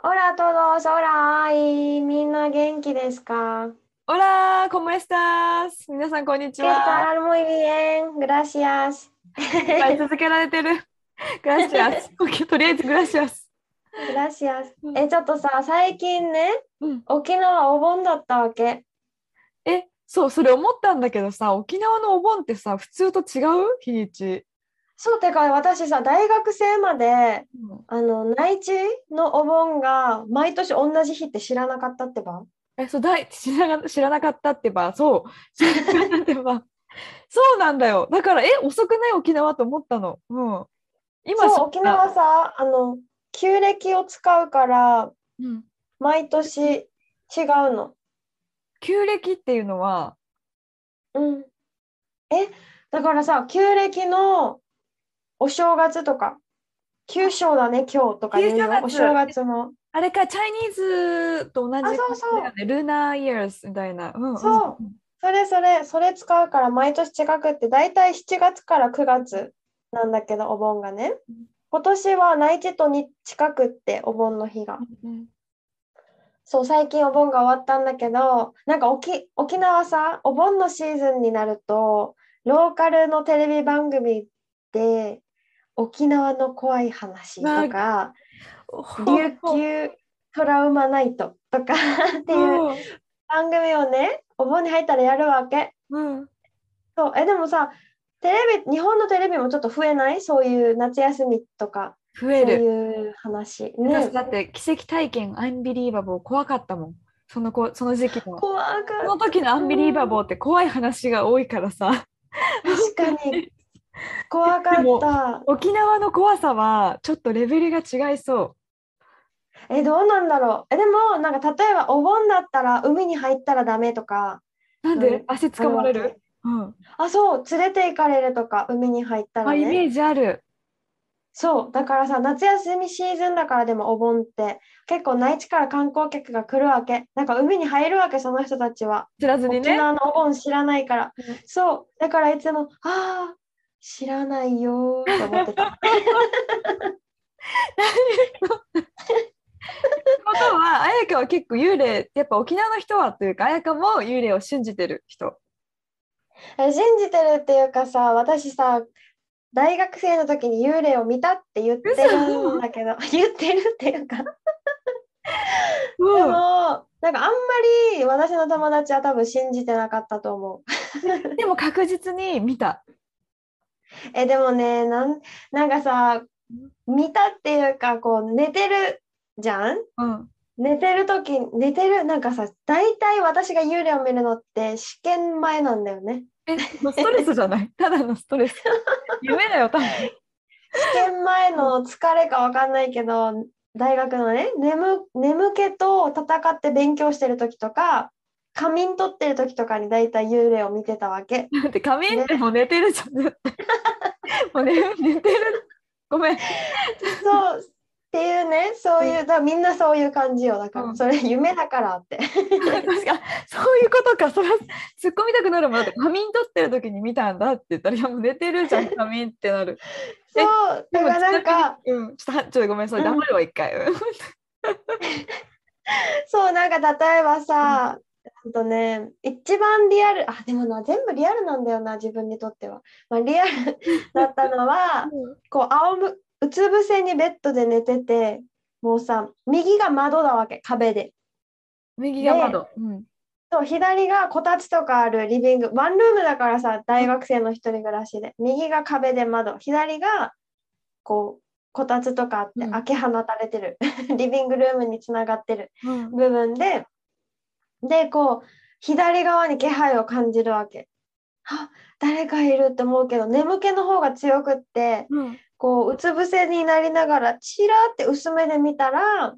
Hola a todos, hola ay, みんな元気ですか Hola, ¿cómo estás? 皆さん、こんにち ¿Qué は。tal? Muy bien, gracias い続けられてる。グラシアス。とりあえずグラシアス。gracias うんえ、ちょっとさ、最近ね、うん、沖縄お盆だったわけえ、そう、それ思ったんだけどさ、沖縄のお盆ってさ、普通と違う？日にち。そう、てか私さ、大学生まであの内地のお盆が毎年同じ日って知らなかったってば？え、そう、だい知らな知らなかったってば、そう、知らなかったってば？そうなんだよ。だから、え、遅くない？沖縄と思ったの。うん。今そう沖縄さあの旧暦を使うからうん、毎年違うの。旧暦っていうのは、うん、えだからさ旧暦のお正月とか旧正だね今日とか言うお正月の。あれか、チャイニーズと同じあそうそう。ルナーイヤーズみたいな。うんうんそう。それそれそれ使うから毎年違くって大体7月から9月なんだけどお盆がね。うん。今年は内地とに近くってお盆の日が。うん。そう最近お盆が終わったんだけどなんか沖沖縄さお盆のシーズンになるとローカルのテレビ番組で沖縄の怖い話とか琉球トラウマナイトとか っていう番組をねお盆に入ったらやるわけ。うん。そうえでもさテレビ日本のテレビもちょっと増えない？そういう夏休みとかそう増える。いう話ね私だって奇跡体験アンビリーバボー怖かったもん。その子その時期の。怖かその時のアンビリーバボーって怖い話が多いからさ。確かに 怖かった。沖縄の怖さはちょっとレベルが違いそえどうなんだろう。えでもなんか例えばお盆だったら海に入ったらダメとか。う。なんで、うん足つかまれる？うん。あそう。連れて行かれるとか海に入ったらあ、イメねージある。そう。だからさ夏休みシーズンだからでもお盆って結構内地から観光客が来るわけ。なんか海に入るわけその人たちは。知らずにね。沖縄のお盆知らないから、うん。そう。だからいつもああ知らないよーと思ってた ことは、彩香は結構幽霊、やっぱ沖縄の人はというか、彩香も幽霊を信じてる人。え信じてるっていうかさ私さ大学生の時に幽霊を見たって言ってるんだけど 言ってるっていうかでもうん。なんかあんまり私の友達は多分信じてなかったと思うでも確実に見た。えでもねなんなんかさ見たっていうかこう寝てるじゃん？うん。寝てる時寝てるなんかさ大体私が幽霊を見るのって試験前なんだよねえ、ストレスじゃない？ただのストレス。夢だよ、多分。試験前の疲れかわかんないけど大学のね眠眠気と戦って勉強してる時とか仮眠取ってる時とかに大体幽霊を見てたわけだって仮眠ってもう寝てるじゃん。絶対 もう寝寝てる。ごめん。そうっていうねそういうだみんなそういう感じよだかうんらそれ夢だからって確かそういうことか。それは突っ込みたくなるもんだって仮眠取ってる時に見たんだって言ったら、いやもう寝てるじゃん、仮眠ってなる。えそうだからなんかうん、ちょっとはちょっとごめん、それ黙るわ、一回。うん そうなんか例えばさ、ほんとね一番リアルあでもな全部リアルなんだよな自分にとっては、まあ、リアルだったのは こう仰むうつ伏せにベッドで寝ててもうさ右が窓だわけ壁で。右が窓。うん。そう左がこたつとかあるリビング。ワンルームだからさ大学生の一人暮らしで。右が壁で窓。左がこうこたつとかあってうん。開け放たれてる、リビングルームにつながってるうん。部分ででこう左側に気配を感じるわけ。あ誰かいるって思うけど眠気の方が強くってうん。こううつ伏せになりながらチラって薄めで見たら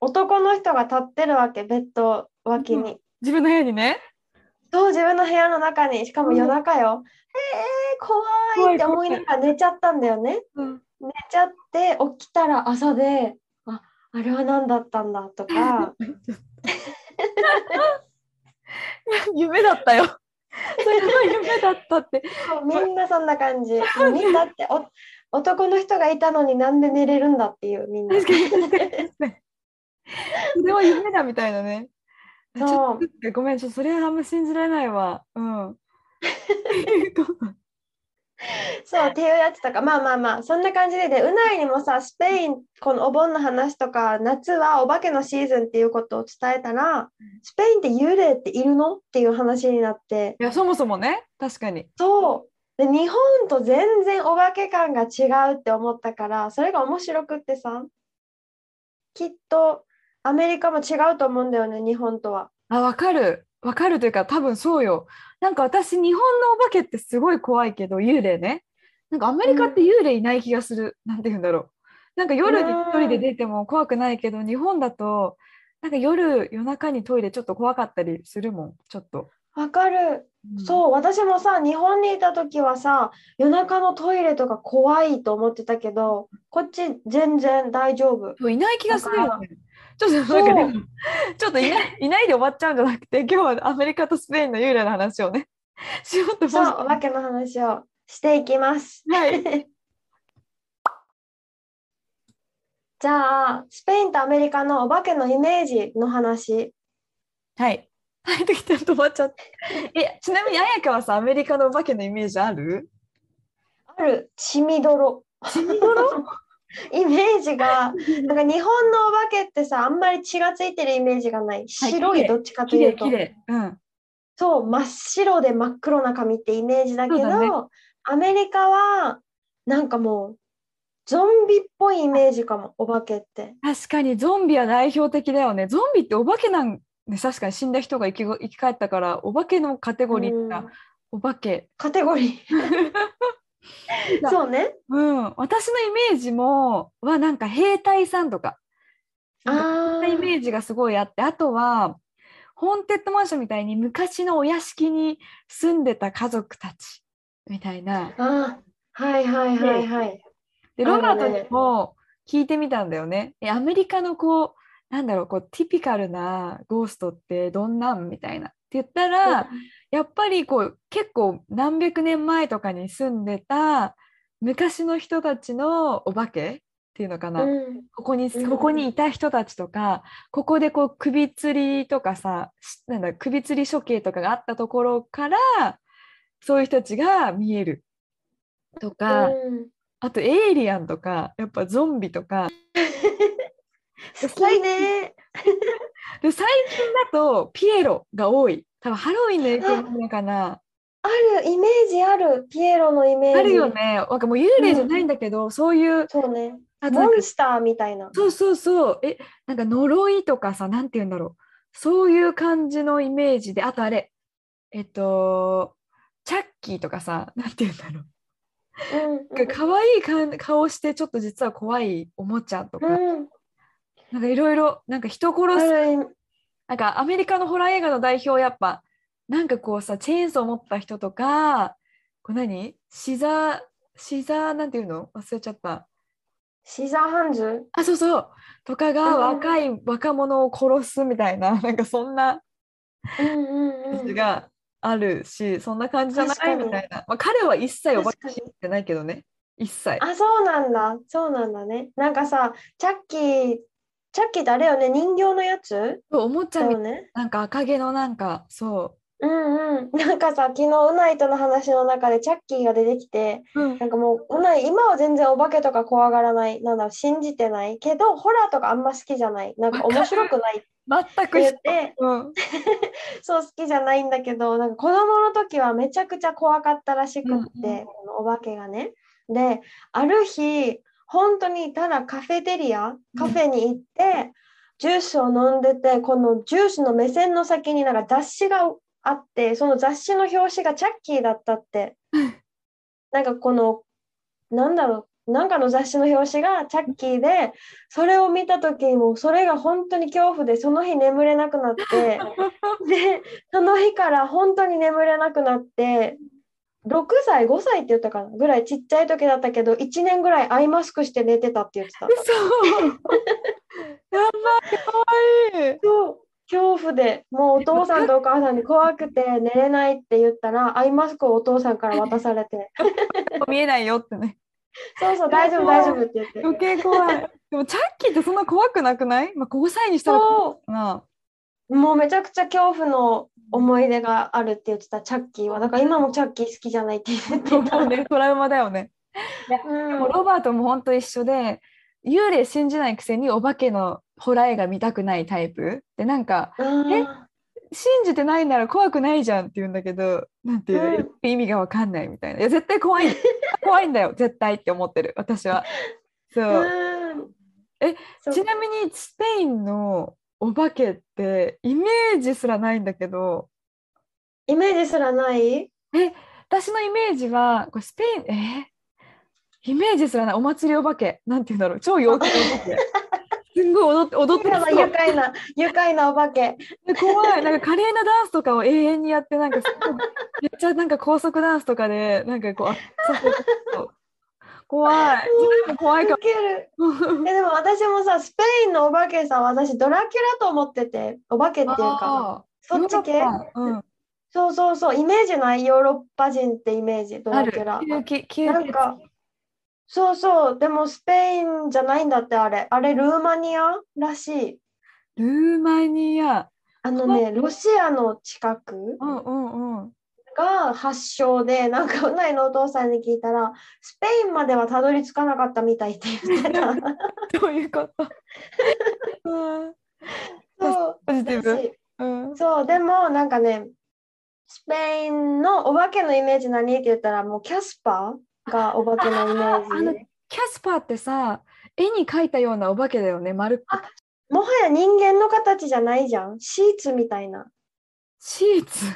男の人が立ってるわけベッド脇に、自分の部屋にね。そう自分の部屋の中に。しかも夜中よ、えー、怖いって思いながら寝ちゃったんだよね。うん、寝ちゃって起きたら朝でああれは何だったんだとか 夢だったよ。それは夢だったって。みんなそんな感じみんなってお男の人がいたのになんで寝れるんだっていうみんな。それは夢だみたいなね。ちょっとごめん、ちょそれはあんま信じられないわ。うん。そうっていうやつとか。まあまあまあそんな感じで。でうないにもさスペインこのお盆の話とか夏はお化けのシーズンっていうことを伝えたらスペインって幽霊っているのっていう話になって。いや、そもそもね、確かに。そう。で日本と全然お化け感が違うって思ったからそれが面白くってさきっとアメリカも違うと思うんだよね日本とは。あ、わかる。わかるというか、多分そうよ。なんか私、日本のお化けってすごい怖いけど、幽霊ね。なんかアメリカって幽霊いない気がする。なんて言うんだろう。なんか夜に一人で出ても怖くないけど、日本だと、なんか夜、夜中にトイレちょっと怖かったりするもん、ちょっと。わかるうんそう私もさ日本にいた時はさ夜中のトイレとか怖いと思ってたけどこっち全然大丈夫。いない気がするよね。ちょっとなんかでも、ちょっといないいないで終わっちゃうんじゃなくて、今日はアメリカとスペインの幽霊の話をね、しようと思そうお化けの話をしていきます。はい。じゃあスペインとアメリカのお化けのイメージの話。はい。はい、できて止まっちゃった。え、ちなみに、あやかはさ、アメリカのお化けのイメージある？ある血みどろ。血みどろ？イメージがなんか日本のお化けってさあんまり血がついてるイメージがない白いどっちかというと。うん。そう真っ白で真っ黒な髪ってイメージだけどねアメリカはなんかもうゾンビっぽいイメージかもお化けって確かにゾンビは代表的だよね。ゾンビってお化けなんね、確かに死んだ人が生きご生き返ったから、お化けのカテゴリーうんがお化け。カテゴリー そうねうん。私のイメージも、はなんか兵隊さんとか、あそんなイメージがすごいあって、あとは、ホーンテッドマンションみたいに昔のお屋敷に住んでた家族たちみたいな。あはいはいはいはいで、ロバートにも聞いてみたんだよね。え、アメリカのこう、なんだろう、こう、ティピカルなゴーストってどんなん？みたいな。って言ったら、やっぱりこう、結構何百年前とかに住んでた昔の人たちのお化けっていうのかな。うん。ここに、うん。ここにいた人たちとか、ここでこう首吊りとかさ、しなんだ、首吊り処刑とかがあったところから、そういう人たちが見えるとか、うん。あとエイリアンとか、やっぱゾンビとか。好きねで、最近だとピエロが多い。多分ハロウィンの影響なのかな。あるイメージあるピエロのイメージあるよね。なんかもう幽霊じゃないんだけど、そういう、そうねモンスターみたいなそうそうそう。え、なんか呪いとかさ、なんて言うんだろう。そういう感じのイメージで、あとあれ、えっと、チャッキーとかさ、なんて言うんだろう。うんなんか可愛いかん顔して、ちょっと実は怖いおもちゃとか、うんなんかいろいろ、なんか人殺す、なんかアメリカのホラー映画の代表、やっぱ、なんかこうさ、チェーンソー持った人とか、これ何？シザー、シザーなんていうの？忘れちゃった。シザーハンズ？あ、そうそう。とかがうん若い若者を殺すみたいな、なんかそんながあるし、そんな感じじゃない？みたいな。まあ、彼は一切お化け信じてないけどね。一切。あ、そうなんだ。そうなんだね。なんかさ、チャッキー、チャッキーってあれよね、人形のやつ？そうおもちゃね。なんか赤毛のなんか、そうんうん。なんかさ、昨日、うないとの話の中でチャッキーが出てきて、う。うんなんかもう、うない、今は全然お化けとか怖がらない、なんだろう、信じてないけど、ホラーとかあんま好きじゃない。なんか面白くないって全く言って、うん。そう好きじゃないんだけど、なんか子供の時はめちゃくちゃ怖かったらしくって、うんうんこのお化けがね。で、ある日、本当にただカフェテリア、カフェに行って、ジュースを飲んでて、このジュースの目線の先になんか雑誌があって、その雑誌の表紙がチャッキーだったって。なんかこの、なんだろう、なんかの雑誌の表紙がチャッキーでそれを見た時にもうそれが本当に恐怖でその日眠れなくなって でその日から本当に眠れなくなって6歳5歳って言ったかなぐらいちっちゃい時だったけど1年ぐらいアイマスクして寝てたって言ってた。嘘。やばいかわいい。そう恐怖でもうお父さんとお母さんに怖くて寝れないって言ったらアイマスクをお父さんから渡されて。見えないよってね。そうそう大丈夫大丈夫って言って。余計怖い。でもチャッキーってそんな怖くなくない、まあ、5歳にしたらそな。うもうめちゃくちゃ恐怖の思い出があるって言ってたチャッキーはだから今もチャッキー好きじゃないって言ってた、トラウマだよね。うんでもロバートも本当一緒で幽霊信じないくせにお化けのホラー映画見たくないタイプ？でなんかうん。信じてないなら怖くないじゃんって言うんだけどなんていうの、うん意味がわかんないみたいな。いや絶対怖い。怖いんだよ。絶対って思ってる。私は。そう、うん。え？そう。ちなみにスペインのお化けってイメージすらないんだけど。イメージすらない？私のイメージはこれスペインえ？ーイメージすらない。お祭りお化け。なんて言うんだろう。超陽気なお化け。すんごい踊って踊って今のそう愉快な愉快なお化け。で怖い。なんか華麗なダンスとかを永遠にやってなんかめっちゃなんか高速ダンスとかでなんかこう怖い。怖い。かも えでも私もさスペインのお化けさ私ドラキュラと思っててお化けっていうかそっち系？うん。そうそうそうイメージないヨーロッパ人ってイメージドラキュラ。なんかそうそうでもスペインじゃないんだってあれ。あれルーマニアらしい。ルーマニア。あのねロシアの近く？うんうんうんが発祥でなんかうないのお父さんに聞いたらスペインまではたどり着かなかったみたいって言ってた。どういうこと？う。ん。そうポジティブ。そう。でもなんかねスペインのお化けのイメージ何？って言ったらもうキャスパーがお化けのイメあーあのージキャスパーってさ絵に描いたようなお化けだよね丸く。もはや人間の形じゃないじゃん。シーツみたいなシーツ。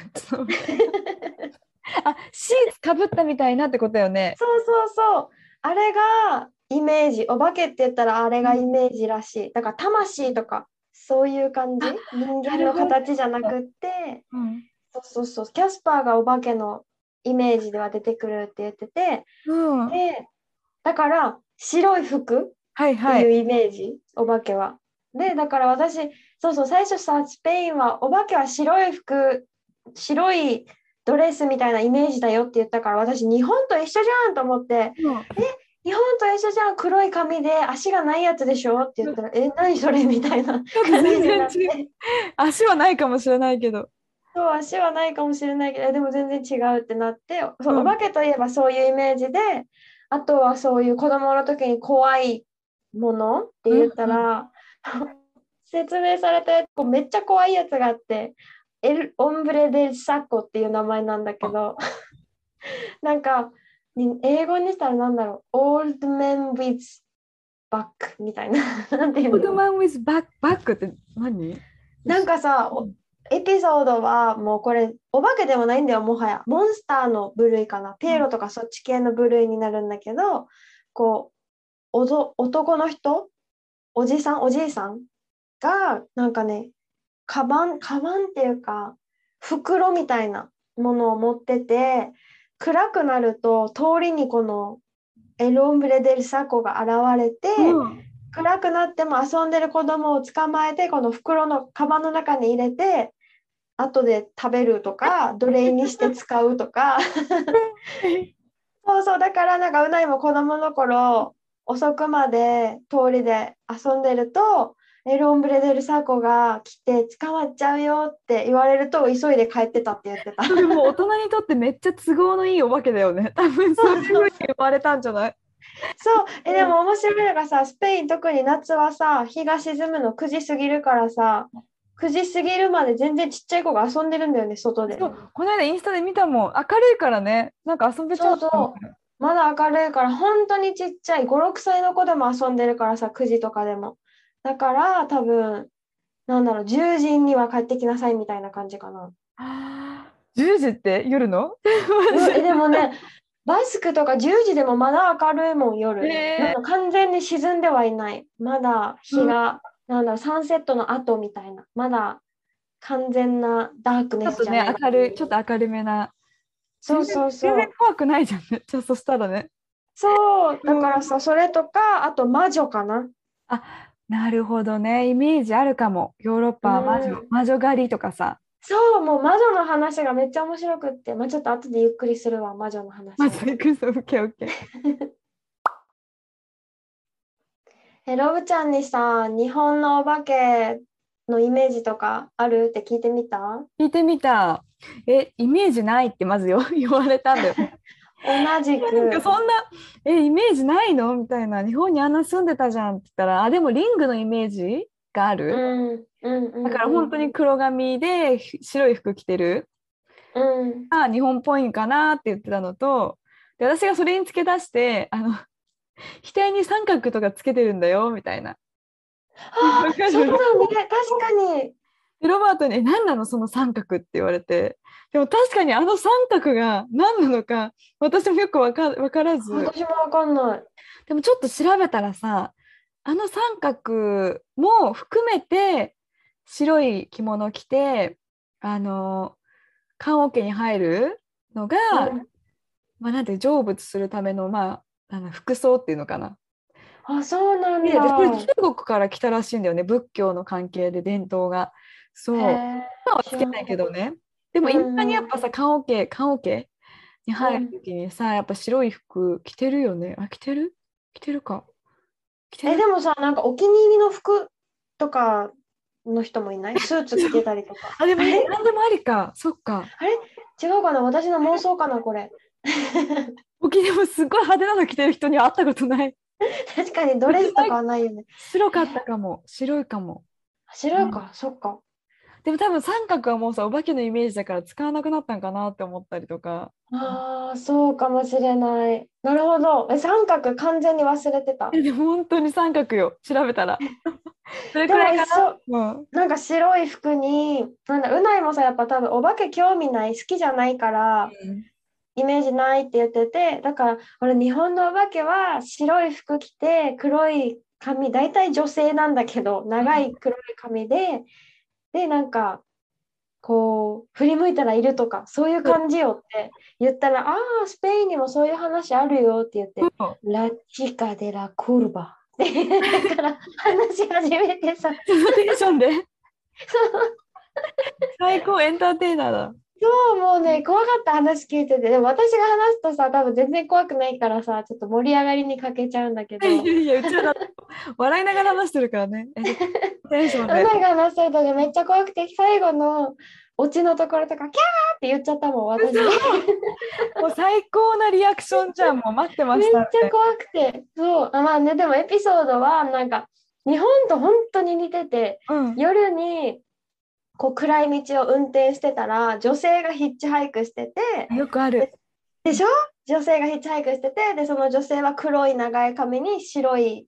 あシーツかぶったみたいなってことよね。そうそうそう。あれがイメージお化けって言ったらあれがイメージらしい。だから魂とかそういう感じ？あ人間の形じゃなくって。うん。そうそうそう。キャスパーがお化けのイメージでは出てくるって言ってて。うん。でだから白い服？はいはい。っていうイメージ、お化けは。でだから私そうそう最初さスペインはお化けは白い服白いドレスみたいなイメージだよって言ったから私日本と一緒じゃんと思ってうん。日本と一緒じゃん黒い髪で足がないやつでしょって言ったらえ何それみたいな。感じに全なって然違 う。足はないかもしれないけど。そう足はないかもしれないけどでも全然違うってなってそう、うん。お化けといえばそういうイメージであとはそういう子供の時に怖いものって言ったら、説明されたやつめっちゃ怖いやつがあってエル・オンブレ・デル・サコっていう名前なんだけど なんかに英語にしたらなんだろう Old Man with Back みたいな なんていうオールの？マンウィズバックバックって何？なんかさ、おエピソードはもうこれお化けでもないんだよもはや。モンスターの部類かな。ピエロとかそっち系の部類になるんだけどこう男の人？おじさん？おじいさん？がなんかねカバンカバンっていうか袋みたいなものを持ってて暗くなると通りにこのエルオンブレ・デル・サコが現れて、うん暗くなっても遊んでる子供を捕まえてこの袋のカバンの中に入れて後で食べるとか奴隷にして使うとか。そうそうだからなんかうないも子供の頃遅くまで通りで遊んでるとエルオンブレデルサーコが来て捕まっちゃうよって言われると急いで帰ってたって言ってた。それも大人にとってめっちゃ都合のいいお化けだよね。多分そういうふうに生まれたんじゃない？そう。えでも面白いのがさスペイン特に夏はさ日が沈むの9時過ぎるからさ9時過ぎるまで全然ちっちゃい子が遊んでるんだよね外で。この間インスタで見たもん。明るいからね。なんか遊べちゃうそうそまだ明るいから本当にちっちゃい56歳の子でも遊んでるからさ9時とかでもだから多分なんだろう10時には帰ってきなさいみたいな感じかな。あー10時って？夜の？えでもねバスクとか10時でもまだ明るいもん夜、へー完全に沈んではいない。まだ日が、なんだろうサンセットの後みたいな。まだ完全なダークちょっとネスじゃないね、明るい、ちょっと明るめな。そうそうそう。全然怖くないじゃん。ね。じゃあそしたらね。そう。だからさそれとかあと魔女かななるほどね。イメージあるかも。ヨーロッパは魔女、うん魔女狩りとかさ。そうもう魔女の話がめっちゃ面白くってまあちょっと後でゆっくりするわ魔女の話まず行くぞ、オッケーオッケー。えロブちゃんにさ日本のお化けのイメージとかあるって聞いてみた？聞いてみた。え、イメージないってまずよ 言われたんだよ。同じなんくかそんな、え、イメージないの？みたいな。日本にあんな住んでたじゃんって言ったら、あ、でもリングのイメージがあうる。んうんうんだから本当に黒髪でひ白い服着てる？うんあ日本っぽいんかなって言ってたのとで私がそれにつけ出してあの額に三角とかつけてるんだよみたいな。あそうだね確かにでロバートに「え何なの？その三角」って言われて。でも確かにあの三角が何なのか私もよくわかわからず。私もわかんない。でもちょっと調べたらさあの三角も含めて白い着物着てあの棺桶に入るのが、うん。まあ、なんて成仏するための、まあ、あの服装っていうのかな。あそうなんで、だでこれ中国から来たらしいんだよね、仏教の関係で伝統が。そう。今はつけないけどね。でも、うんうん一般にやっぱさ、棺桶、棺桶に入るときにさ、やっぱ白い服着てるよね。あ、着てる？着てるか。着てる？えでもさなんかお気に入りの服とかの人もいない？スーツ着てたりとかあ、でも、あれ？何でもありか。そっか。違うかな？私の妄想かなこれ 沖でもすごい派手なの着てる人には会ったことない。確かにドレスとかはないよね白かったかも。白いかも。白いか、そっかでも多分三角はもうさ、お化けのイメージだから使わなくなったんかなって思ったりとか。ああそうかもしれないなるほどえ三角完全に忘れてたえ本当に三角よ。調べたら。それくらいかな。うん。なんか白い服になんだうないもさやっぱ多分お化け興味ない好きじゃないからイメージないって言っててだから俺日本のお化けは白い服着て黒い髪大体女性なんだけど長い黒い髪ででなんかこう振り向いたらいるとかそういう感じよって言ったら「ああスペインにもそういう話あるよ」って言って「ラチカ・デ・ラ・クルバ」ってだから話し始めてさ。テンションで。最高エンターテイナーだ。そうもうね怖かった話聞いててでも私が話すとさ多分全然怖くないからさちょっと盛り上がりに欠けちゃうんだけど。いやいや、うちら笑いながら話してるからね。えテンションいが話してるとねめっちゃ怖くて最後のオチのところとかキャーって言っちゃったもん私めっもう最高なリアクションじゃん。もう待ってましたってちゃ。怖くてそうあまあねでもエピソードはなんか日本と本当に似ててうん。夜にこう暗い道を運転してたら女性がヒッチハイクしててよくある。でしょ？女性がヒッチハイクしててでその女性は黒い長い髪に白い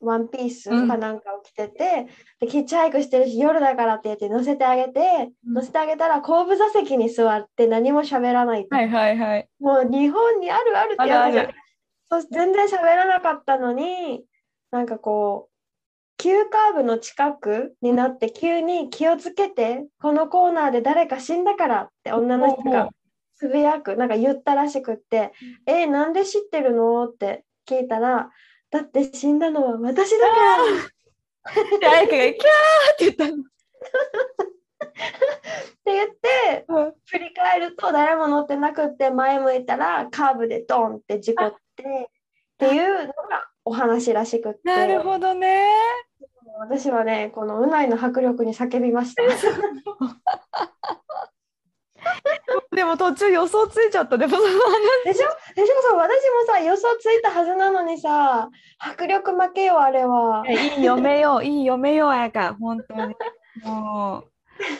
ワンピースかなんかを着てて、でヒッチハイクしてるし夜だからって言って乗せてあげて、うん。乗せてあげたら後部座席に座って何も喋らないはいはいはい。もう日本にあるあるってやつじゃ全然喋らなかったのになんかこう急カーブの近くになって急に気をつけてこのコーナーで誰か死んだからって女の人がつぶやくなんか言ったらしくって「えなんで知ってるの?」って聞いたら「だって死んだのは私だから」で、あやかがキャーって言ったの。って言ってうん振り返ると誰も乗ってなくって前向いたらカーブでドンって事故ってっていうのがお話らしくってなるほどね。私はねこのうないの迫力に叫びました。でも途中予想ついちゃった。でもその話。でしょ？でしょ？そう私もさ予想ついたはずなのにさ迫力負けよあれは。いい読めよう、いい読めよう、あやか。本当に。も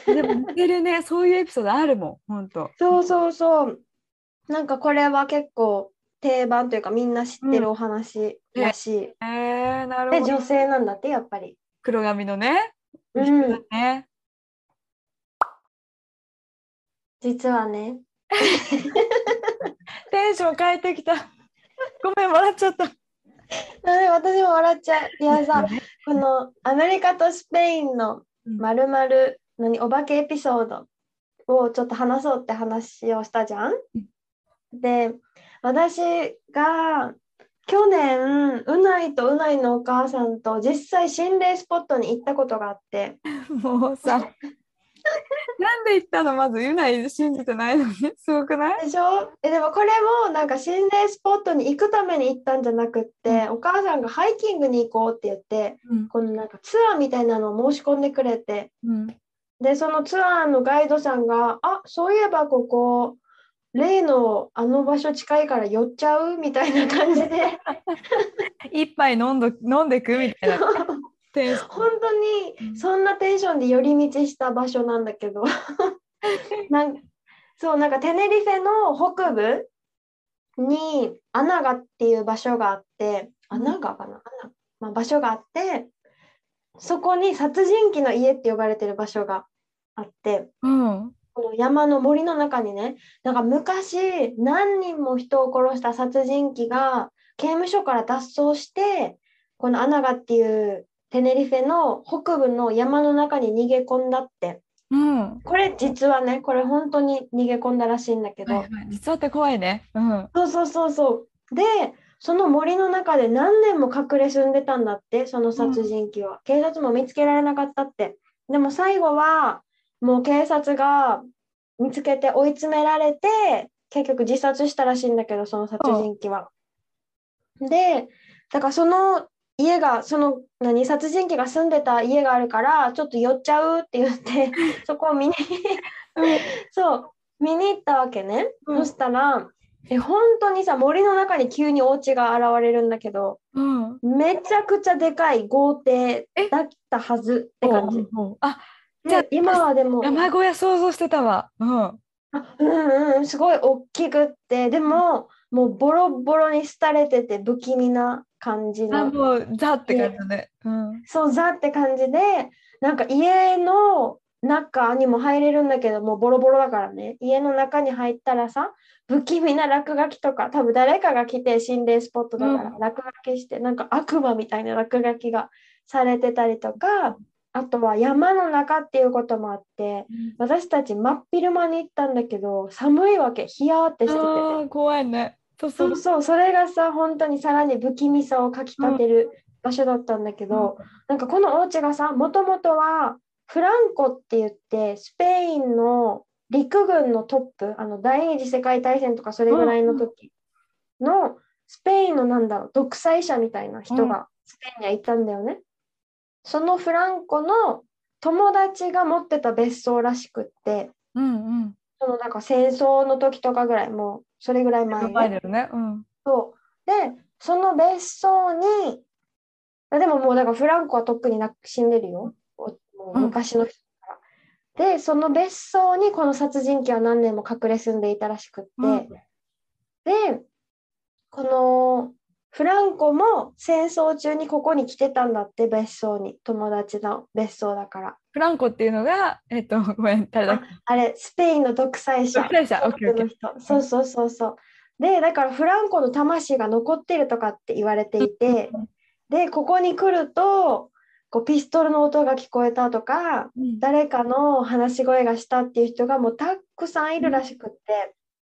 う。でも似てるね。そういうエピソードあるもん。本当。そうそうそう。なんかこれは結構定番というかみんな知ってるお話らしい。えー、なるでほど。女性なんだってやっぱり。黒髪のね。うん、ね。実はねテ テンション変えてきた。ごめん、笑っちゃった。私も笑っちゃう。いやさ、このアメリカとスペインのまるまる何お化けエピソードをちょっと話そうって話をしたじゃん。で、私が去年、うないとうないのお母さんと実際心霊スポットに行ったことがあって、もうさ、なんで言ったの？まず、ユナイ信じてないのに、すごくない？でしょ？えでもこれもなんか心霊スポットに行くために行ったんじゃなくって、お母さんがハイキングに行こうって言って、うん。このなんかツアーみたいなのを申し込んでくれて、うん。で、そのツアーのガイドさんが、あそういえばここ、例のあの場所近いから寄っちゃうみたいな感じで、一杯飲んど飲んでくみたいな。本当にそんなテンションで寄り道した場所なんだけど、なんそう、なんかテネリフェの北部にアナガっていう場所があって、アナガかな、まあ、場所があって、そこに殺人鬼の家って呼ばれてる場所があって、うん。この山の森の中にね、なんか昔何人も人を殺した殺人鬼が刑務所から脱走して、このアナガっていうテネリフェの北部の山の中に逃げ込んだって。うん。これ実はね、これ本当に逃げ込んだらしいんだけど、はいはい、実はって怖いね。うん。そうそうそうそう。で、その森の中で何年も隠れ住んでたんだって、その殺人鬼は。警察も見つけられなかったって。でも最後は、もう警察が見つけて追い詰められて、結局自殺したらしいんだけど、その殺人鬼は。で、だからその家が、その何、殺人鬼が住んでた家があるから、ちょっと寄っちゃうって言って、そこを見に、そう、見に行ったわけね。うんそしたら、え、本当にさ、森の中に急にお家が現れるんだけど、うん。めちゃくちゃでかい豪邸だったはずって感じ。あ、じゃあで今はでも、山小屋想像してたわ。うん。あうんうん、すごい大きくって、でも、もうボロボロに廃れてて不気味な感じあ、の、もう、ザって感じだね。うん。そう、ザって感じで、なんか家の中にも入れるんだけど、もうボロボロだからね、家の中に入ったらさ、不気味な落書きとか、多分誰かが来て心霊スポットだからう落書きして、なんか悪魔みたいな落書きがされてたりとか、あとは山の中っていうこともあって、私たち真っ昼間に行ったんだけど、寒いわけ、ヒヤーってしてて。怖いね。そうそそうう。そう、それがさ、本当にさらに不気味さをかきたてる場所だったんだけど、なんかこのお家がさ、もともとはフランコって言って、スペインの陸軍のトップ、あの第二次世界大戦とかそれぐらいの時のスペインのなんだろう、独裁者みたいな人がスペインにはいたんだよね。そのフランコの友達が持ってた別荘らしくって、うんうん。そのなんか戦争の時とかぐらい、もうそれぐらい前ね前だよね。うん。そう。で、その別荘に、あでももうだからフランコはとっくにな死んでるよ。昔の人だから。で、その別荘にこの殺人鬼は何年も隠れ住んでいたらしくって、うんで、このフランコも戦争中にここに来てたんだって、別荘に。友達の別荘だから。フランコっていうのが、えっと、ごめん、誰だあれ、スペインの独裁者。独裁者オッケそうそうそうそう。で、だからフランコの魂が残ってるとかって言われていて、で、ここに来ると、こうピストルの音が聞こえたとか、うん誰かの話し声がしたっていう人がもうたくさんいるらしくって、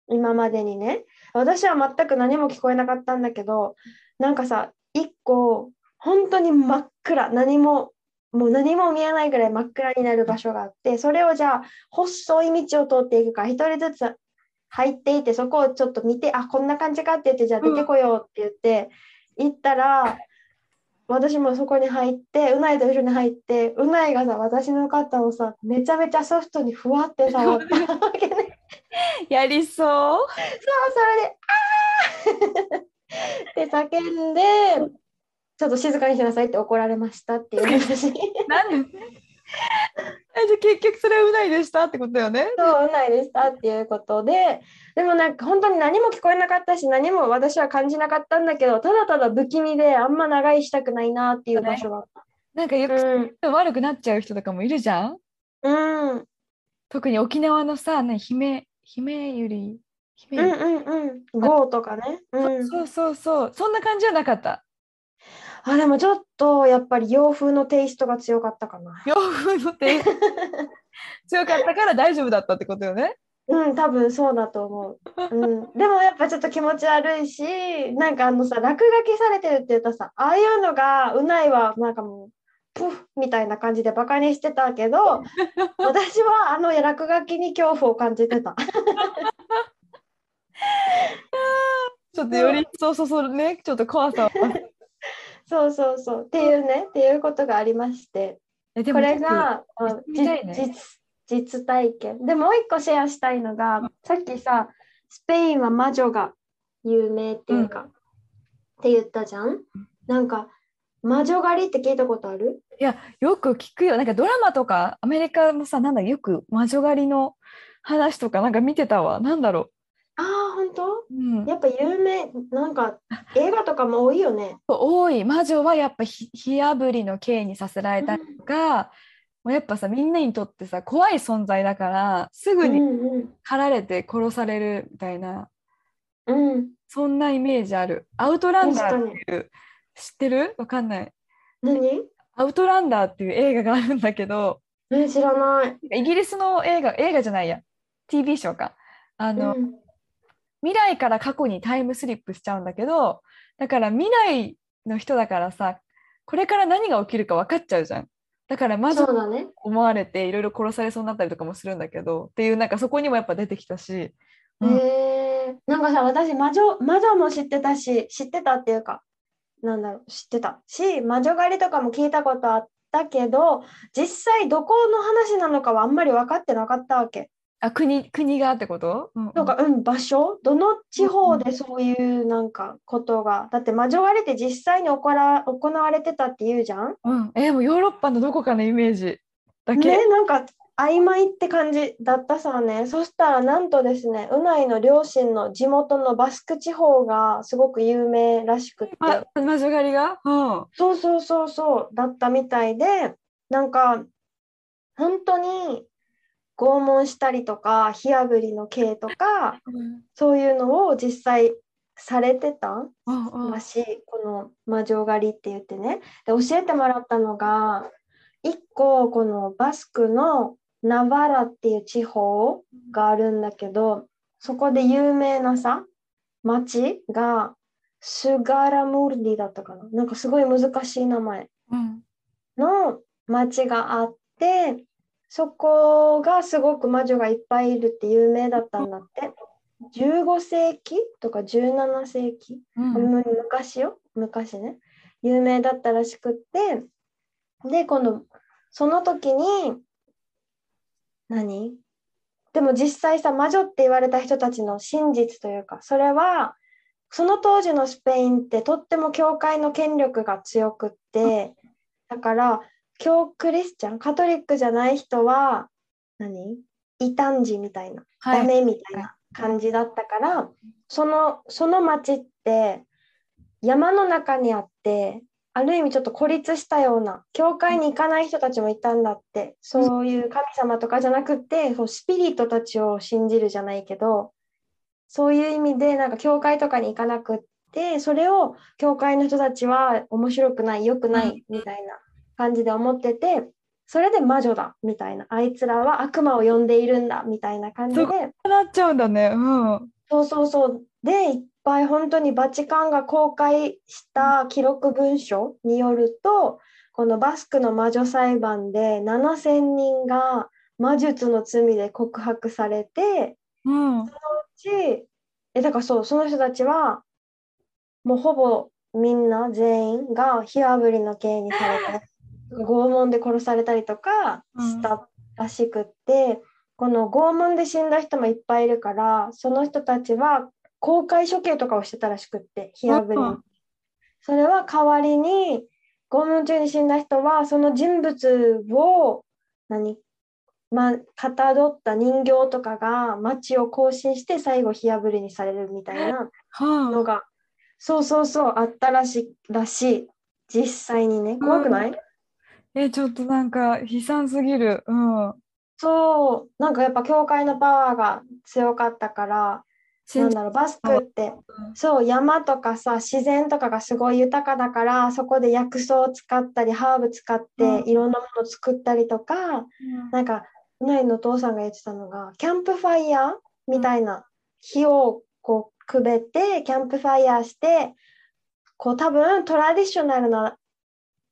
今までにね。私は全く何も聞こえなかったんだけど、なんかさ、一個、本当に真っ暗、何も、もう何も見えないぐらい真っ暗になる場所があって、それをじゃあ、細い道を通っていくから、一人ずつ入っていって、そこをちょっと見て、あ、こんな感じかって言って、じゃあ出てこようって言って、行ったら、私もそこに入って、うないと一緒に入って、うないがさ、私の肩をさ、めちゃめちゃソフトにふわって触ったわけね。やりそう？そう、それで、あー って叫んで、ちょっと静かにしなさいって怒られましたっていう 話。なんで？えじゃあ結局それはうないでしたってことよね？そう、うないでしたっていうことで、でもなんか本当に何も聞こえなかったし、何も私は感じなかったんだけど、ただただ不気味で、あんま長居したくないなっていう場所だっなんかよた。く悪くなっちゃう人とかもいるじゃん？うん。うん。特に沖縄のさ、ね、姫、姫ゆりうんうんうん。ゴーとかね。うん。そうそうそうそんな感じじゃなかったあ、でもちょっとやっぱり洋風のテイストが強かったかな。洋風のテイスト？強かったから大丈夫だったってことよねうん、多分そうだと思う。うん、でもやっぱちょっと気持ち悪いし、なんかあのさ、落書きされてるって言ったらさ、ああいうのがうないはなんかもう、プフみたいな感じでバカにしてたけど、私はあの落書きに恐怖を感じてた。ちょっとより一層そそるねちょっと怖さを そうそうそう。っていうね、っていうことがありまして、これ僕が、ねじ実実体験。でもう一個シェアしたいのが、さっきさ、スペインは魔女が有名っていうか、って言ったじゃん。なんか、魔女狩りって聞いたことある？いやよく聞くよ。なんかドラマとかアメリカもさなんだよく魔女狩りの話とかなんか見てたわ。なんだろああ、本当？う、うん、やっぱ有名、なんか 映画とかも多いよね。多い。魔女はやっぱひ火あぶりの刑にさせられたりとか、もうやっぱさみんなにとってさ怖い存在だからすうぐにんうん。狩られて殺されるみたいな。うん。そんなイメージある。アウトランダーっていう知ってる？わかんない。何？アウトランダーっていう映画があるんだけど。え、知らない。イギリスの映画映画じゃないや。TV ショーか。あの、うん。未来から過去にタイムスリップしちゃうんだけどだから未来の人だからさこれから何が起きるか分かっちゃうじゃん。だから魔女そうだね。思われていろいろ殺されそうになったりとかもするんだけどっていうなんかそこにもやっぱ出てきたし、うんへえなんかさ私魔女魔女も知ってたし知ってたっていうかなんだろう知ってた。し魔女狩りとかも聞いたことあったけど実際どこの話なのかはあんまり分かってなかったわけ。あ国国がってこと、うんうん。なんかうん場所？どの地方でそういうなんかことが？だって魔女狩りって実際に行わ行われてたって言うじゃん。うん、えーもうヨーロッパのどこかのイメージだけ、ねなんか曖昧って感じだったさね。そしたらなんとですねうないの両親の地元のバスク地方がすごく有名らしくって。あ魔女狩りが、うん、そうそうそうそうだったみたいでなんか本当に拷問したりとか火あぶりの刑とかそういうのを実際されてたうんうん。らしいこの魔女狩りって言ってね。で教えてもらったのが一個このバスクのナバラっていう地方があるんだけどそこで有名なさ町がスガラムルディだったかな。なんかすごい難しい名前うん。の町があってそこがすごく魔女がいっぱいいるって有名だったんだって。15世紀とか17世紀うん。む昔よ。昔ね。有名だったらしくって。でこのその時に何？でも実際さ魔女って言われた人たちの真実というかそれはその当時のスペインってとっても教会の権力が強くってだから教クリスチャンカトリックじゃない人は何？異端児みたいなはい。ダメみたいな感じだったから、そのその町って山の中にあってある意味ちょっと孤立したような教会に行かない人たちもいたんだってそういう神様とかじゃなくってそうスピリットたちを信じるじゃないけどそういう意味でなんか教会とかに行かなくってそれを教会の人たちは面白くない良くないみたいな感じで思っててそれで魔女だみたいな。あいつらは悪魔を呼んでいるんだみたいな感じで。そなっちゃうんだね。うん。そうそうそう。で、ぱい本当にバチカンが公開した記録文書によると、このバスクの魔女裁判で7000人が魔術の罪で告白されて、うん。しえだからそう、その人たちは、もうほぼみんな全員が火あぶりの刑にされて、拷問で殺されたりとかしたらしくって、この拷問で死んだ人もいっぱいいるから、その人たちは公開処刑とかをしてたらしくって、火あぶり。それは代わりに、拷問中に死んだ人は、その人物を、何まあ、かたどった人形とかが街を行進して最後火あぶりにされるみたいなのはが、そうそうそう、あったらしい、らしい。実際にね、怖くない、あえちょっとなんか悲惨すぎる。うん。そう、なんかやっぱ教会のパワーが強かったから、なんだろうバスクってそう山とかさ自然とかがすごい豊かだからそこで薬草を使ったりハーブ使っていろんなものを作ったりとか、なんかうないのお父さんが言ってたのがキャンプファイヤーみたいな火をこうくべてキャンプファイヤーしてこう多分トラディショナルな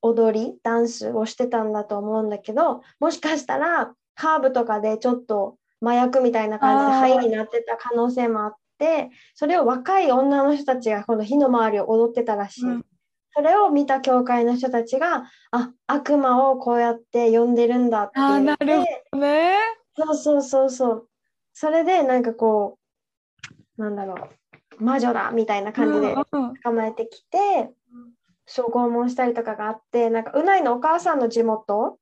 踊りダンスをしてたんだと思うんだけどもしかしたらハーブとかでちょっと麻薬みたいな感じで灰になってた可能性もあってそれを若い女の人たちがこの火の周りを踊ってたらしい。うん。それを見た教会の人たちがあ悪魔をこうやって呼んでるんだって言って。ね、そうそうそうそう。それでなんかこうなんだろう。魔女だみたいな感じで捕まえてきて、うん、そう拷問したりとかがあってなんかうないのお母さんの地元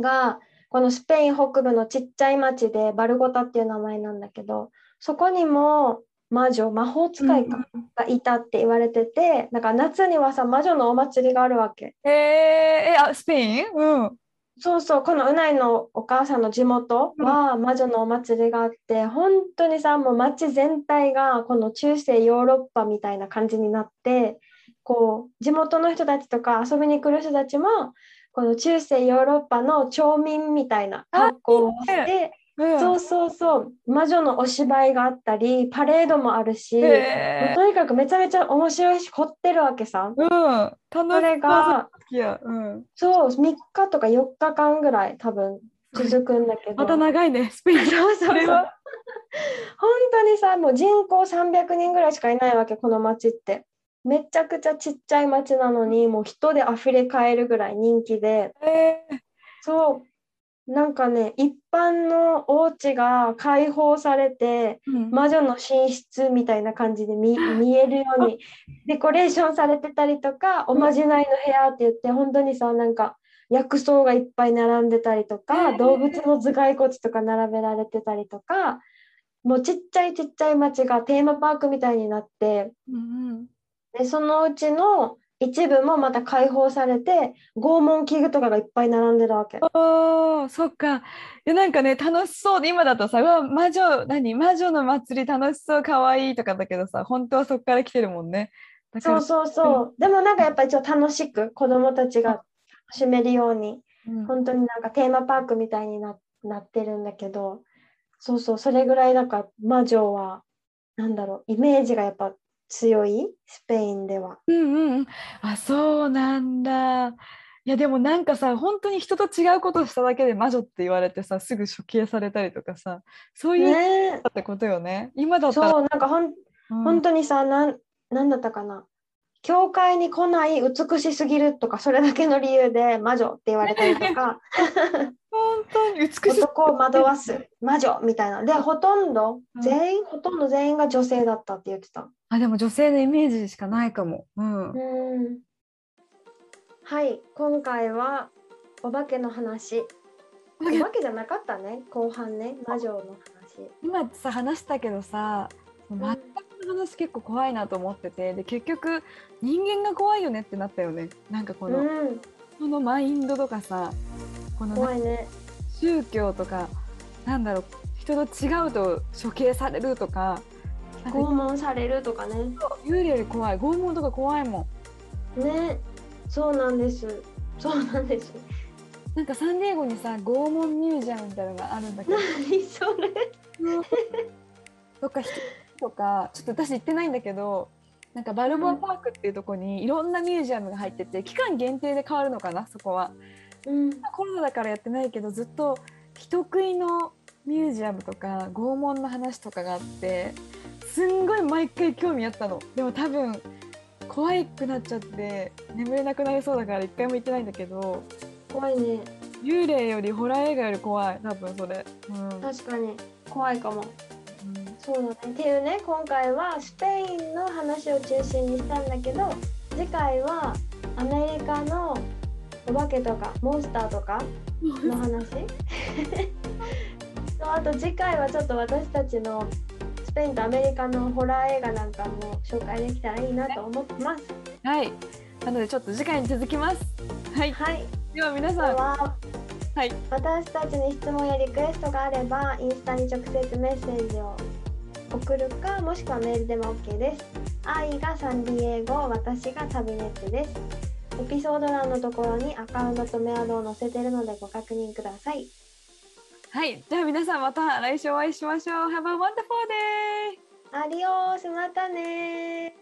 が、このスペイン北部のちっちゃい町でバルゴタっていう名前なんだけどそこにも魔女魔法使いか、がいたって言われててなんか夏にはさ魔女のお祭りがあるわけ。えー、えあスペイン？うん。そうそうこのうないのお母さんの地元は魔女のお祭りがあって、うん、本当にさもう町全体がこの中世ヨーロッパみたいな感じになってこう地元の人たちとか遊びに来る人たちもこの中世ヨーロッパの町民みたいな格好をして、うん、そうそうそう。魔女のお芝居があったりパレードもあるし、とにかくめちゃめちゃ面白いし凝ってるわけさ。うん、楽それが、うん、そう3日とか4日間ぐらい多分続くんだけど。また長いねスペインそうそう 本当にさもう人口300人ぐらいしかいないわけこの町って。めちゃくちゃちっちゃい町なのにもう人で溢れかえるぐらい人気で、えー、そうなんかね一般のお家が開放されて、うん、魔女の寝室みたいな感じで見見えるようにデコレーションされてたりとか、おまじないの部屋って言って本当にさなんか薬草がいっぱい並んでたりとか、えー、動物の頭蓋骨とか並べられてたりとかもうちっちゃいちっちゃい町がテーマパークみたいになって、うんうん。でそのうちの一部もまた開放されて拷問器具とかがいっぱい並んでるわけ。おそっか。いやなんかね楽しそう。で今だとさ「うわ魔女何？魔女の祭り楽しそうかわいい」とかだけどさ本当はそっから来てるもんね。そうそうそう。でもなんかやっぱりちょっと楽しく子どもたちが楽しめるように、うん、本当になんかテーマパークみたいにななってるんだけどそうそうそれぐらいなんか魔女はなんだろうイメージがやっぱ強い？スペインでは。うんうん、あそうなんだ。いやでもなんかさ本当に人と違うことをしただけで魔女って言われてさすぐ処刑されたりとかさそういうねってことよね。今だったらそうなんかほん、うん、本当にさなんなんだったかな教会に来ない美しすぎるとかそれだけの理由で魔女って言われたりとか。本当に美しい男を惑わす魔女みたいな。でほとんど全員、うん、ほとんど全員が女性だったって言ってた。あでも女性のイメージしかないかも。うん、うん、はい今回はお化けの話。お化け。じゃなかったね後半ね魔女の話。今さ話したけどさ全くの話結構怖いなと思っててで結局人間が怖いよねってなったよね。なんかこの、うん、そのマインドとかさこの、ね、宗教とかなんだろう人と違うと処刑されるとか拷問されるとかね。幽霊より怖い。拷問とか怖いもん。ね。そうなんです。そうなんです。なんかサンディエゴにさ拷問ミュージアムみたいなのがあるんだけど。何それ。とかとかちょっと私行ってないんだけどなんかバルボアパークっていうとこにいろんなミュージアムが入ってて期間限定で変わるのかなそこは、うん、コロナだからやってないけどずっと人食いのミュージアムとか拷問の話とかがあってすんごい毎回興味あったの。でも多分怖くなっちゃって眠れなくなりそうだから一回も行ってないんだけど怖いね。幽霊よりホラー映画より怖い。多分それ、うん、確かに。怖いかもそうだね。っていうね今回はスペインの話を中心にしたんだけど次回はアメリカのお化けとかモンスターとかの話。あと次回はちょっと私たちのスペインとアメリカのホラー映画なんかも紹介できたらいいなと思ってます。はい。なのでちょっと次回に続きます。はい、はい、では皆さん。ははい、私たちに質問やリクエストがあればインスタに直接メッセージを送るかもしくはメールでも OK です。愛がサンディエゴ、私が旅ネットです。エピソード欄のところにアカウントとメアドを載せてるのでご確認ください。はい、じゃあ皆さんまた来週お会いしましょう。Have a wonderful day! アディオースまたね